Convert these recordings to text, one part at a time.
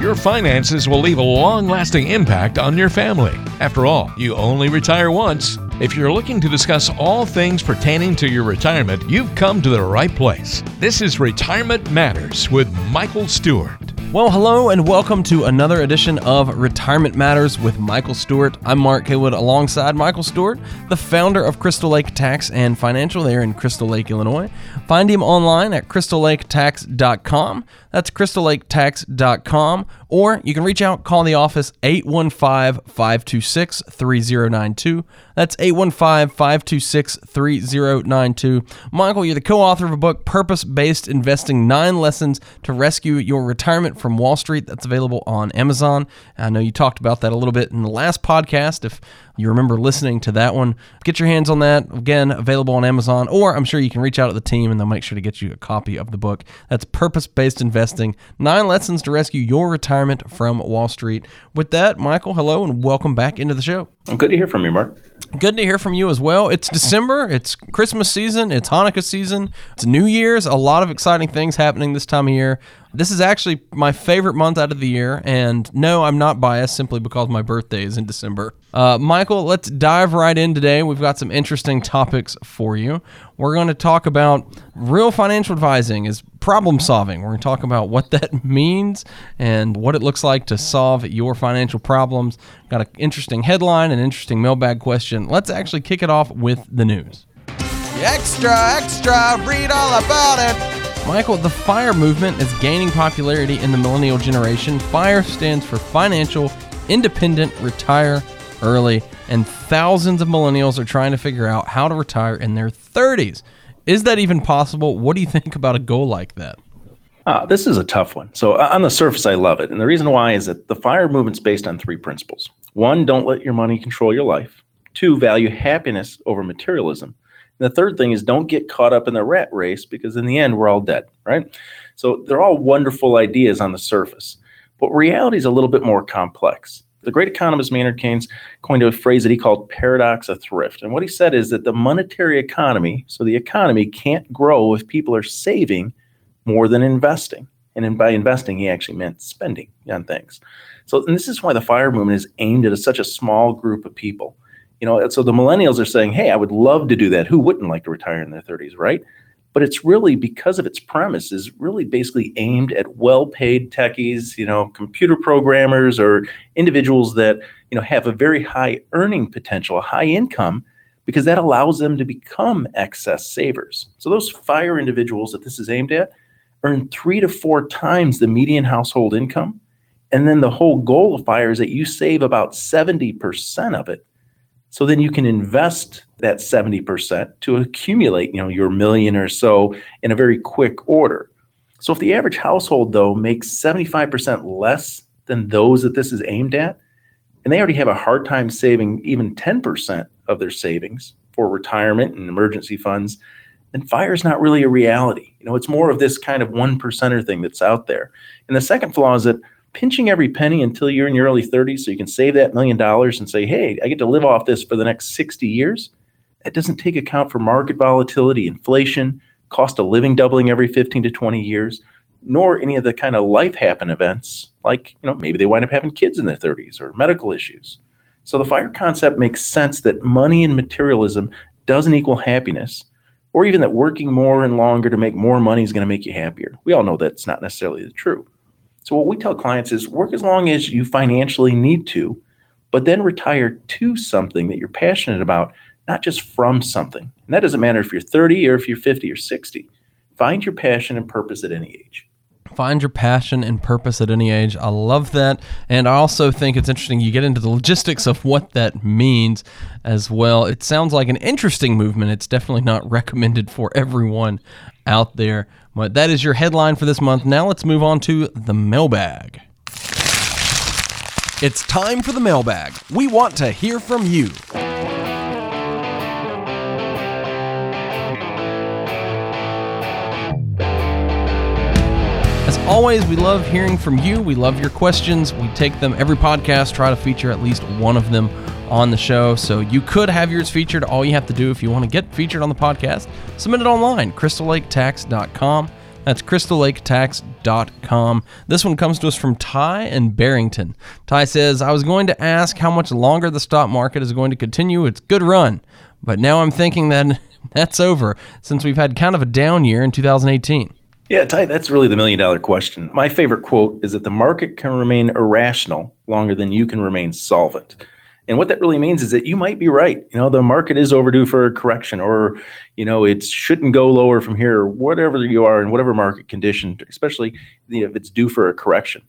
Your finances will leave a long lasting impact on your family. After all, you only retire once. If you're looking to discuss all things pertaining to your retirement, you've come to the right place. This is Retirement Matters with Michael Stewart. Well, hello and welcome to another edition of Retirement Matters with Michael Stewart. I'm Mark Haywood alongside Michael Stewart, the founder of Crystal Lake Tax and Financial there in Crystal Lake, Illinois. Find him online at crystallaketax.com. That's crystallaketax.com. Or you can reach out, call the office 815 526 3092. That's 815 526 3092. Michael, you're the co author of a book, Purpose Based Investing Nine Lessons to Rescue Your Retirement from Wall Street. That's available on Amazon. I know you talked about that a little bit in the last podcast. If you remember listening to that one, get your hands on that. Again, available on Amazon, or I'm sure you can reach out to the team and they'll make sure to get you a copy of the book. That's Purpose Based Investing Nine Lessons to Rescue Your Retirement from Wall Street. With that, Michael, hello and welcome back into the show. I'm Good to hear from you, Mark. Good to hear from you as well. It's December, it's Christmas season, it's Hanukkah season, it's New Year's, a lot of exciting things happening this time of year. This is actually my favorite month out of the year, and no, I'm not biased simply because my birthday is in December. Uh, Michael, let's dive right in today. We've got some interesting topics for you. We're going to talk about real financial advising is problem solving. We're going to talk about what that means and what it looks like to solve your financial problems. Got an interesting headline, an interesting mailbag question. Let's actually kick it off with the news. Extra, extra, read all about it. Michael, the FIRE movement is gaining popularity in the millennial generation. FIRE stands for Financial Independent Retire Early, and thousands of millennials are trying to figure out how to retire in their 30s. Is that even possible? What do you think about a goal like that? Uh, this is a tough one. So, uh, on the surface, I love it. And the reason why is that the FIRE movement's based on three principles one, don't let your money control your life, two, value happiness over materialism. And the third thing is don't get caught up in the rat race because in the end, we're all dead, right? So, they're all wonderful ideas on the surface. But reality is a little bit more complex. The great economist Maynard Keynes coined a phrase that he called paradox of thrift. And what he said is that the monetary economy, so the economy can't grow if people are saving more than investing. And by investing, he actually meant spending on things. So, and this is why the fire movement is aimed at a, such a small group of people. You know, so the millennials are saying, "Hey, I would love to do that. Who wouldn't like to retire in their 30s, right?" But it's really because of its premise is really basically aimed at well-paid techies, you know, computer programmers or individuals that you know have a very high earning potential, a high income, because that allows them to become excess savers. So those fire individuals that this is aimed at earn three to four times the median household income. And then the whole goal of FIRE is that you save about 70% of it. So then you can invest that 70% to accumulate, you know, your million or so in a very quick order. So if the average household though makes 75% less than those that this is aimed at, and they already have a hard time saving even 10% of their savings for retirement and emergency funds, then fire is not really a reality. You know, it's more of this kind of one percenter thing that's out there. And the second flaw is that pinching every penny until you're in your early 30s so you can save that million dollars and say, hey, I get to live off this for the next 60 years. That doesn't take account for market volatility, inflation, cost of living doubling every 15 to 20 years, nor any of the kind of life happen events like, you know, maybe they wind up having kids in their 30s or medical issues. So the fire concept makes sense that money and materialism doesn't equal happiness or even that working more and longer to make more money is going to make you happier. We all know that's not necessarily the true. So what we tell clients is work as long as you financially need to, but then retire to something that you're passionate about, not just from something. And that doesn't matter if you're 30 or if you're 50 or 60. Find your passion and purpose at any age. Find your passion and purpose at any age. I love that. And I also think it's interesting you get into the logistics of what that means as well. It sounds like an interesting movement. It's definitely not recommended for everyone out there. But that is your headline for this month. Now let's move on to the mailbag. It's time for the mailbag. We want to hear from you. Always, we love hearing from you. We love your questions. We take them every podcast, try to feature at least one of them on the show. So you could have yours featured. All you have to do if you want to get featured on the podcast, submit it online, crystallaketax.com. That's crystallaketax.com. This one comes to us from Ty and Barrington. Ty says, I was going to ask how much longer the stock market is going to continue its good run, but now I'm thinking that that's over since we've had kind of a down year in 2018. Yeah, Ty, that's really the million dollar question. My favorite quote is that the market can remain irrational longer than you can remain solvent. And what that really means is that you might be right. You know, the market is overdue for a correction, or, you know, it shouldn't go lower from here, or whatever you are in whatever market condition, especially you know, if it's due for a correction.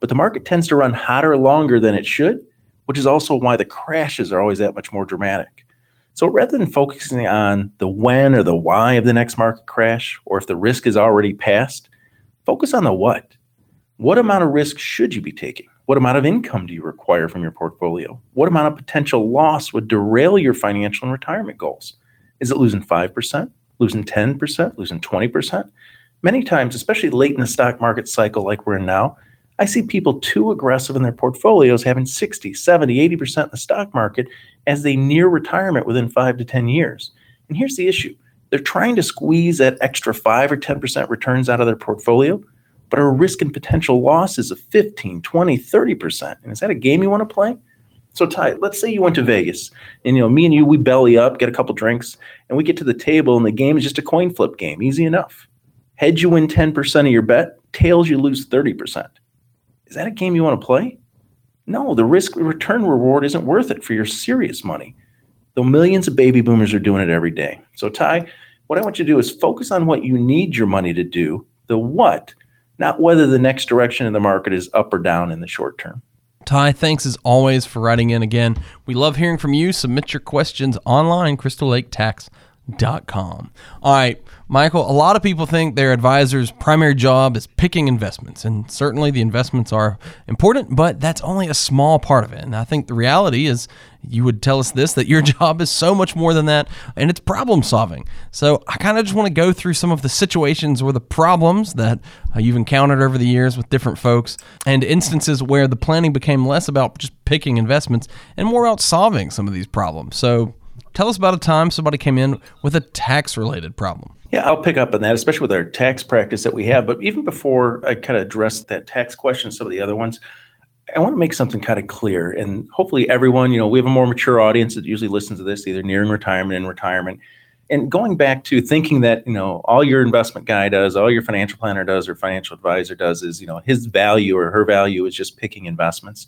But the market tends to run hotter longer than it should, which is also why the crashes are always that much more dramatic. So rather than focusing on the when or the why of the next market crash, or if the risk is already passed, focus on the what. What amount of risk should you be taking? What amount of income do you require from your portfolio? What amount of potential loss would derail your financial and retirement goals? Is it losing 5%, losing 10%, losing 20%? Many times, especially late in the stock market cycle like we're in now, I see people too aggressive in their portfolios having 60, 70, 80% in the stock market as they near retirement within five to 10 years. And here's the issue they're trying to squeeze that extra 5 or 10% returns out of their portfolio but are risking potential losses of 15, 20, 30%. And is that a game you want to play? So Ty, let's say you went to Vegas and you know me and you we belly up, get a couple drinks, and we get to the table and the game is just a coin flip game, easy enough. Heads you win 10% of your bet, tails you lose 30%. Is that a game you want to play? No, the risk return reward isn't worth it for your serious money. Though millions of baby boomers are doing it every day. So Ty, what I want you to do is focus on what you need your money to do. The what not whether the next direction in the market is up or down in the short term. Ty, thanks as always for writing in again. We love hearing from you. Submit your questions online, crystallaketax.com. All right, Michael, a lot of people think their advisor's primary job is picking investments, and certainly the investments are important, but that's only a small part of it. And I think the reality is you would tell us this that your job is so much more than that, and it's problem solving. So I kind of just want to go through some of the situations or the problems that uh, you've encountered over the years with different folks, and instances where the planning became less about just picking investments and more about solving some of these problems. So tell us about a time somebody came in with a tax related problem. Yeah, I'll pick up on that, especially with our tax practice that we have. But even before I kind of address that tax question, some of the other ones, I want to make something kind of clear. And hopefully, everyone, you know, we have a more mature audience that usually listens to this, either nearing retirement and retirement. And going back to thinking that, you know, all your investment guy does, all your financial planner does, or financial advisor does is, you know, his value or her value is just picking investments.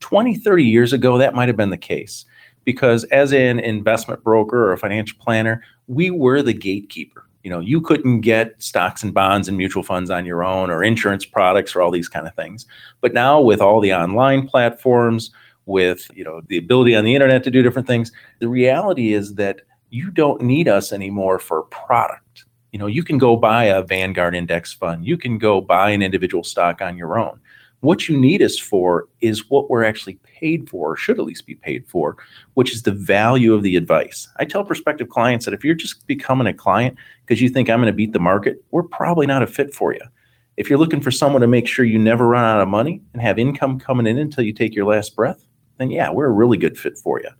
20, 30 years ago, that might have been the case because as an investment broker or a financial planner, we were the gatekeeper. You know you couldn't get stocks and bonds and mutual funds on your own or insurance products or all these kind of things. But now with all the online platforms with you know the ability on the internet to do different things the reality is that you don't need us anymore for product. You know you can go buy a vanguard index fund. You can go buy an individual stock on your own what you need us for is what we're actually paid for, or should at least be paid for, which is the value of the advice. I tell prospective clients that if you're just becoming a client because you think I'm going to beat the market, we're probably not a fit for you. If you're looking for someone to make sure you never run out of money and have income coming in until you take your last breath, then yeah, we're a really good fit for you.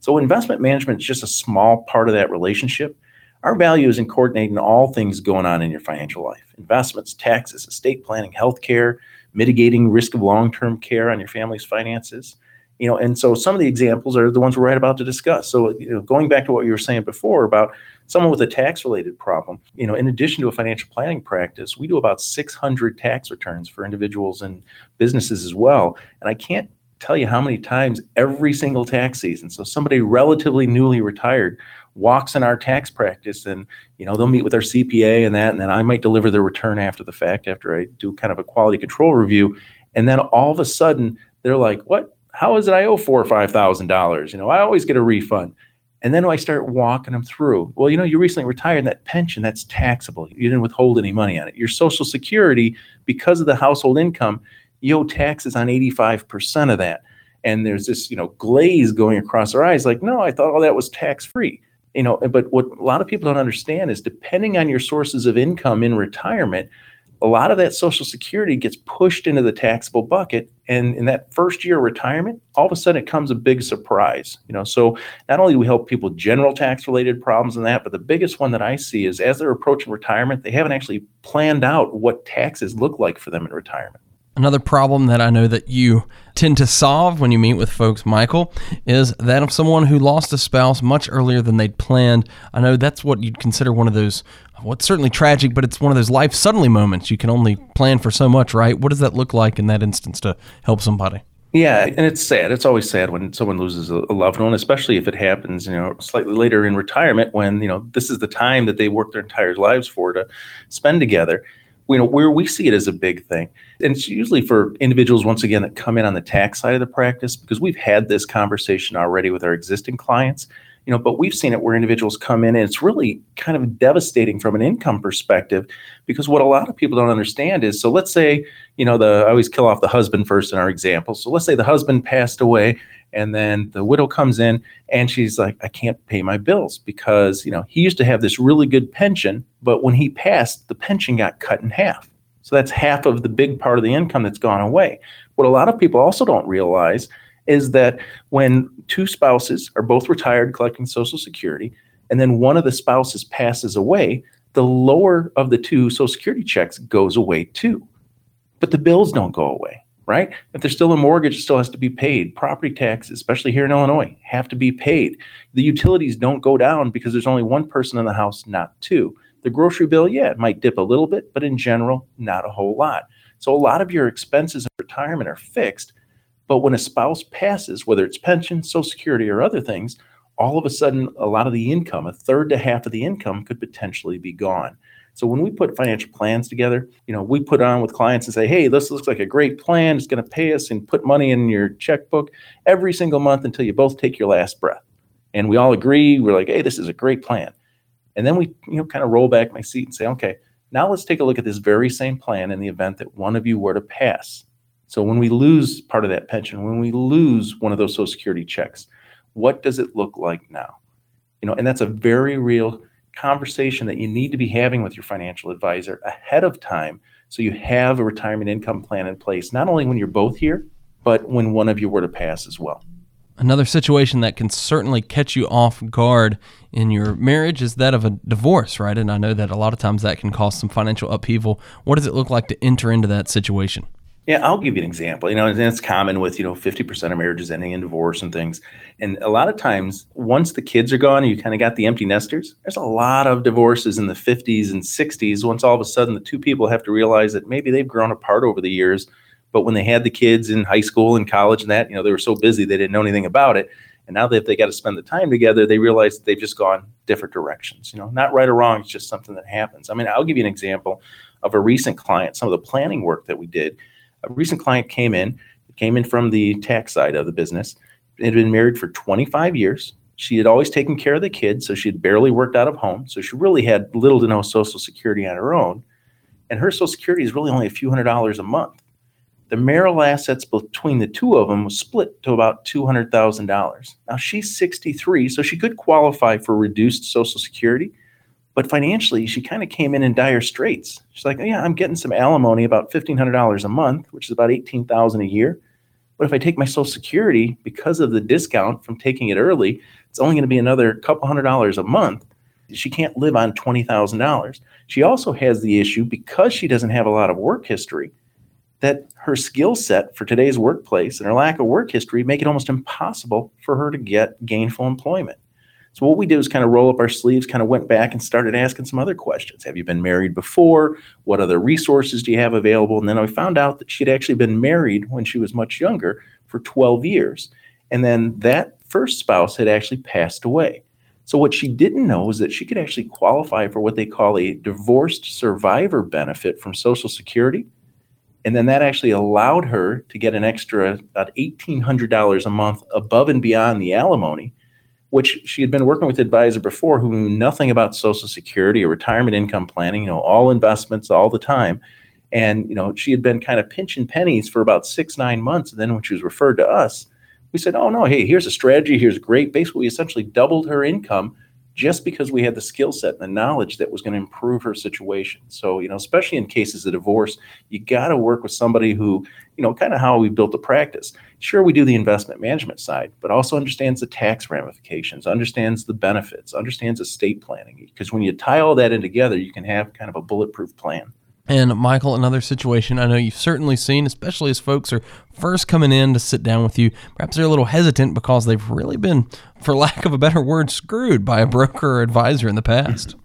So investment management is just a small part of that relationship. Our value is in coordinating all things going on in your financial life investments, taxes, estate planning, healthcare, mitigating risk of long-term care on your family's finances. You know and so some of the examples are the ones we're right about to discuss. So you know going back to what you were saying before about someone with a tax related problem you know in addition to a financial planning practice we do about 600 tax returns for individuals and businesses as well. And i can't tell you how many times every single tax season so somebody relatively newly retired walks in our tax practice and you know they'll meet with our cpa and that and then i might deliver the return after the fact after i do kind of a quality control review. And then all of a sudden they're like what? How is it i owe four or five thousand dollars? You know i always get a refund. And then i start walking them through. Well you know you recently retired and that pension that's taxable. You didn't withhold any money on it. Your social security because of the household income you owe taxes on 85% of that. And there's this you know glaze going across our eyes like no i thought all that was tax free you know but what a lot of people don't understand is depending on your sources of income in retirement a lot of that Social Security gets pushed into the taxable bucket. And in that first year of retirement, all of a sudden it comes a big surprise. You know, so not only do we help people general tax related problems and that, but the biggest one that I see is as they're approaching retirement, they haven't actually planned out what taxes look like for them in retirement. Another problem that I know that you tend to solve when you meet with folks, Michael, is that of someone who lost a spouse much earlier than they'd planned. I know that's what you'd consider one of those, what's certainly tragic, but it's one of those life suddenly moments. You can only plan for so much, right? What does that look like in that instance to help somebody? Yeah, and it's sad. It's always sad when someone loses a loved one, especially if it happens, you know, slightly later in retirement when, you know, this is the time that they worked their entire lives for to spend together you know where we see it as a big thing. And it's usually for individuals once again that come in on the tax side of the practice because we've had this conversation already with our existing clients you know but we've seen it where individuals come in and it's really kind of devastating from an income perspective because what a lot of people don't understand is so let's say you know the i always kill off the husband first in our example. So let's say the husband passed away and then the widow comes in and she's like i can't pay my bills because you know he used to have this really good pension but when he passed the pension got cut in half. So that's half of the big part of the income that's gone away. What a lot of people also don't realize is that when two spouses are both retired collecting social security and then one of the spouses passes away the lower of the two social security checks goes away too but the bills don't go away right? If there's still a mortgage, it still has to be paid. Property taxes, especially here in Illinois, have to be paid. The utilities don't go down because there's only one person in the house, not two. The grocery bill, yeah, it might dip a little bit, but in general, not a whole lot. So a lot of your expenses in retirement are fixed. But when a spouse passes, whether it's pension, social security, or other things, all of a sudden, a lot of the income, a third to half of the income, could potentially be gone. So when we put financial plans together, you know, we put on with clients and say, "Hey, this looks like a great plan. It's going to pay us and put money in your checkbook every single month until you both take your last breath." And we all agree. We're like, "Hey, this is a great plan." And then we, you know, kind of roll back my seat and say, "Okay, now let's take a look at this very same plan in the event that one of you were to pass." So when we lose part of that pension, when we lose one of those social security checks, what does it look like now? You know, and that's a very real conversation that you need to be having with your financial advisor ahead of time so you have a retirement income plan in place, not only when you're both here, but when one of you were to pass as well. Another situation that can certainly catch you off guard in your marriage is that of a divorce, right? And I know that a lot of times that can cause some financial upheaval. What does it look like to enter into that situation? Yeah, I'll give you an example. You know, and it's common with, you know, 50% of marriages ending in divorce and things. And a lot of times, once the kids are gone you kind of got the empty nesters, there's a lot of divorces in the 50s and 60s. Once all of a sudden the two people have to realize that maybe they've grown apart over the years. But when they had the kids in high school and college and that, you know, they were so busy they didn't know anything about it. And now that they got to spend the time together, they realize they've just gone different directions. You know, not right or wrong, it's just something that happens. I mean, I'll give you an example of a recent client, some of the planning work that we did a recent client came in, came in from the tax side of the business, had been married for 25 years. She had always taken care of the kids, so she had barely worked out of home. So she really had little to no Social Security on her own. And her Social Security is really only a few hundred dollars a month. The marital assets between the two of them was split to about $200,000. Now she's 63, so she could qualify for reduced Social Security but financially, she kind of came in in dire straits. She's like, oh, "Yeah, I'm getting some alimony, about fifteen hundred dollars a month, which is about eighteen thousand a year. But if I take my Social Security, because of the discount from taking it early, it's only going to be another couple hundred dollars a month. She can't live on twenty thousand dollars. She also has the issue because she doesn't have a lot of work history, that her skill set for today's workplace and her lack of work history make it almost impossible for her to get gainful employment. So what we did was kind of roll up our sleeves, kind of went back and started asking some other questions. Have you been married before? What other resources do you have available? And then I found out that she'd actually been married when she was much younger for 12 years. And then that first spouse had actually passed away. So what she didn't know was that she could actually qualify for what they call a divorced survivor benefit from Social Security. And then that actually allowed her to get an extra about $1,800 a month above and beyond the alimony which she had been working with advisor before who knew nothing about social security or retirement income planning you know all investments all the time and you know she had been kind of pinching pennies for about six nine months and then when she was referred to us we said oh no hey here's a strategy here's great basically we essentially doubled her income just because we had the skill set and the knowledge that was going to improve her situation. So, you know, especially in cases of divorce, you got to work with somebody who, you know, kind of how we built the practice. Sure, we do the investment management side, but also understands the tax ramifications, understands the benefits, understands estate planning. Because when you tie all that in together, you can have kind of a bulletproof plan. And Michael, another situation I know you've certainly seen, especially as folks are first coming in to sit down with you. Perhaps they're a little hesitant because they've really been, for lack of a better word, screwed by a broker or advisor in the past.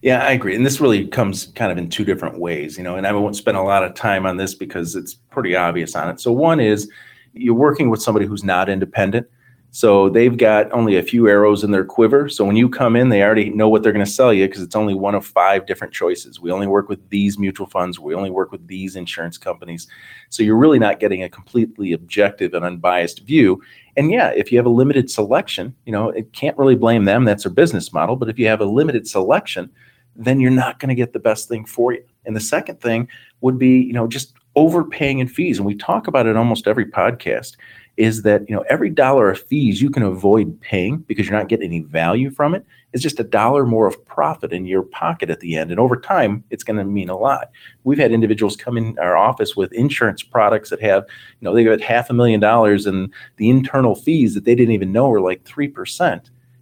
Yeah, I agree. And this really comes kind of in two different ways, you know, and I won't spend a lot of time on this because it's pretty obvious on it. So, one is you're working with somebody who's not independent. So they've got only a few arrows in their quiver. So when you come in, they already know what they're going to sell you because it's only one of five different choices. We only work with these mutual funds. We only work with these insurance companies. So you're really not getting a completely objective and unbiased view. And yeah, if you have a limited selection, you know, it can't really blame them. That's their business model. But if you have a limited selection, then you're not going to get the best thing for you. And the second thing would be, you know, just overpaying in fees. And we talk about it almost every podcast is that you know every dollar of fees you can avoid paying because you're not getting any value from it is just a dollar more of profit in your pocket at the end and over time it's going to mean a lot. We've had individuals come in our office with insurance products that have you know they got half a million dollars and the internal fees that they didn't even know were like 3%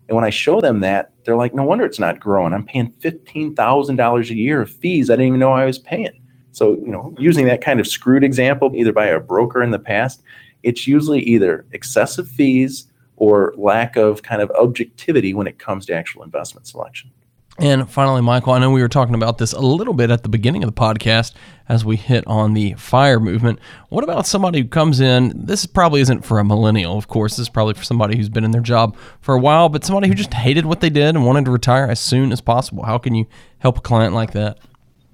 and when i show them that they're like no wonder it's not growing. I'm paying $15000 a year of fees i didn't even know i was paying so, you know, using that kind of screwed example, either by a broker in the past, it's usually either excessive fees or lack of kind of objectivity when it comes to actual investment selection. And finally, Michael, I know we were talking about this a little bit at the beginning of the podcast as we hit on the fire movement. What about somebody who comes in? This probably isn't for a millennial, of course. This is probably for somebody who's been in their job for a while, but somebody who just hated what they did and wanted to retire as soon as possible. How can you help a client like that?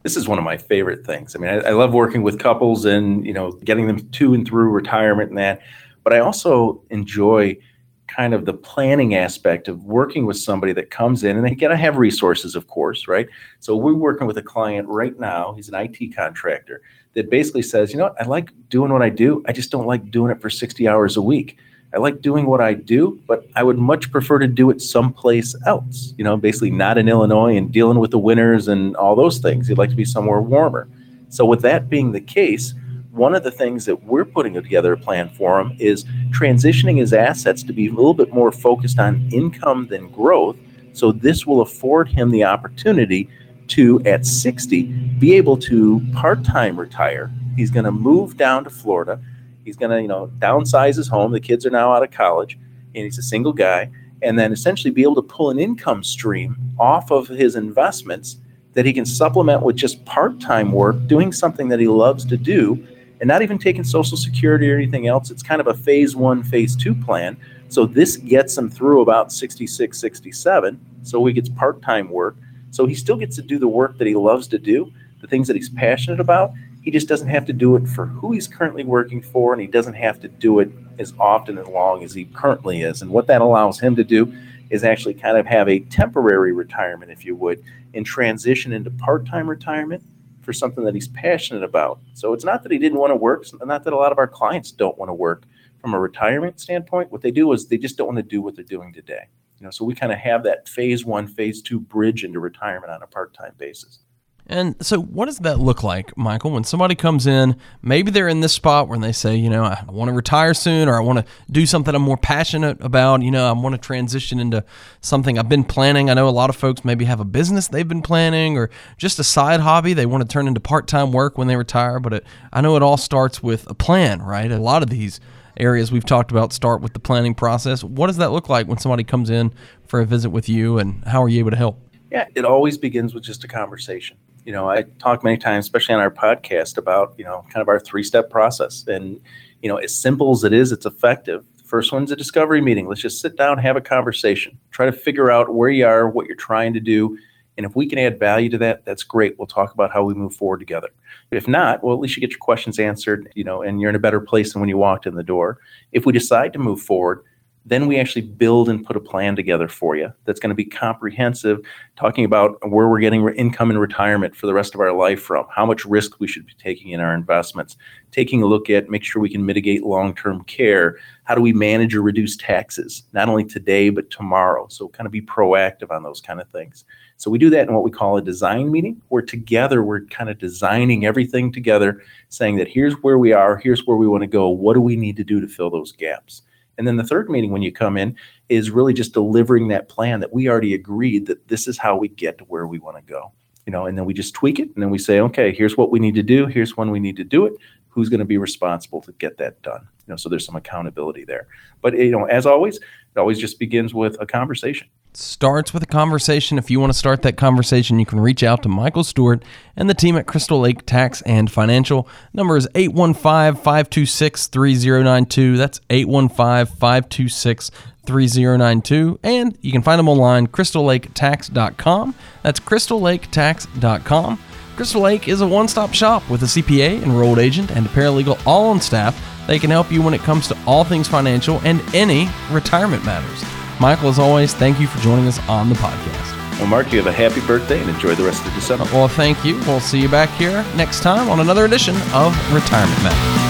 This is one of my favorite things. I mean, I, I, love working with couples and you know getting them to and through retirement and that, but I also enjoy kind of the planning aspect of working with somebody that comes in and they gotta have resources, of course, right? So we're working with a client right now. He's an IT contractor that basically says, you know what, I like doing what I do. I just don't like doing it for 60 hours a week. I like doing what I do, but I would much prefer to do it someplace else. You know, basically not in Illinois and dealing with the winters and all those things. He'd like to be somewhere warmer. So, with that being the case, one of the things that we're putting together a plan for him is transitioning his assets to be a little bit more focused on income than growth. So, this will afford him the opportunity to, at 60, be able to part time retire. He's going to move down to Florida He's going to, you know, downsize his home. The kids are now out of college, and he's a single guy. And then essentially be able to pull an income stream off of his investments that he can supplement with just part-time work, doing something that he loves to do, and not even taking Social Security or anything else. It's kind of a phase one, phase two plan. So this gets him through about 66, 67. So he gets part-time work. So he still gets to do the work that he loves to do, the things that he's passionate about, he just doesn't have to do it for who he's currently working for, and he doesn't have to do it as often and long as he currently is. And what that allows him to do is actually kind of have a temporary retirement, if you would, and transition into part time retirement for something that he's passionate about. So it's not that he didn't want to work, not that a lot of our clients don't want to work from a retirement standpoint. What they do is they just don't want to do what they're doing today. You know, so we kind of have that phase one, phase two bridge into retirement on a part time basis. And so, what does that look like, Michael, when somebody comes in? Maybe they're in this spot where they say, you know, I want to retire soon, or I want to do something I'm more passionate about. You know, I want to transition into something I've been planning. I know a lot of folks maybe have a business they've been planning, or just a side hobby they want to turn into part time work when they retire. But it, I know it all starts with a plan, right? A lot of these areas we've talked about start with the planning process. What does that look like when somebody comes in for a visit with you, and how are you able to help? Yeah, it always begins with just a conversation you know, I talk many times, especially on our podcast, about you know, kind of our three-step process, and you know, as simple as it is, it's effective. First one's a discovery meeting. Let's just sit down, have a conversation, try to figure out where you are, what you're trying to do, and if we can add value to that, that's great. We'll talk about how we move forward together. If not, well, at least you get your questions answered, you know, and you're in a better place than when you walked in the door. If we decide to move forward, Then we actually build and put a plan together for you that's going to be comprehensive, talking about where we're getting income and retirement for the rest of our life from, how much risk we should be taking in our investments, taking a look at make sure we can mitigate long-term care, how do we manage or reduce taxes, not only today but tomorrow. So kind of be proactive on those kind of things. So we do that in what we call a design meeting, where together we're kind of designing everything together, saying that here's where we are, here's where we want to go, what do we need to do to fill those gaps. And then the third meeting when you come in is really just delivering that plan that we already agreed that this is how we get to where we want to go. You know, and then we just tweak it and then we say, okay, here's what we need to do, here's when we need to do it, who's going to be responsible to get that done. You know, so there's some accountability there. But you know, as always, it always just begins with a conversation starts with a conversation. If you want to start that conversation, you can reach out to Michael Stewart and the team at Crystal Lake Tax and Financial. Number is 815 526 3092. That's 815 526 3092. And you can find them online, crystallaketax.com. That's crystallaketax.com. Crystal Lake is a one stop shop with a CPA, enrolled agent, and a paralegal all on staff. They can help you when it comes to all things financial and any retirement matters. Michael, as always, thank you for joining us on the podcast. Well, Mark, you have a happy birthday and enjoy the rest of December. Well, thank you. We'll see you back here next time on another edition of Retirement Matters.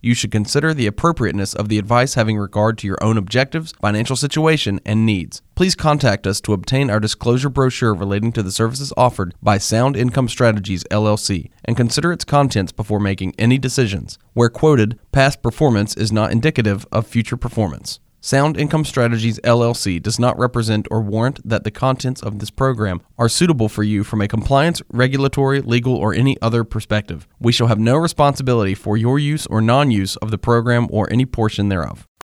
you should consider the appropriateness of the advice having regard to your own objectives, financial situation, and needs. Please contact us to obtain our disclosure brochure relating to the services offered by Sound Income Strategies LLC and consider its contents before making any decisions. Where quoted, past performance is not indicative of future performance. Sound Income Strategies LLC does not represent or warrant that the contents of this program are suitable for you from a compliance, regulatory, legal, or any other perspective. We shall have no responsibility for your use or non use of the program or any portion thereof.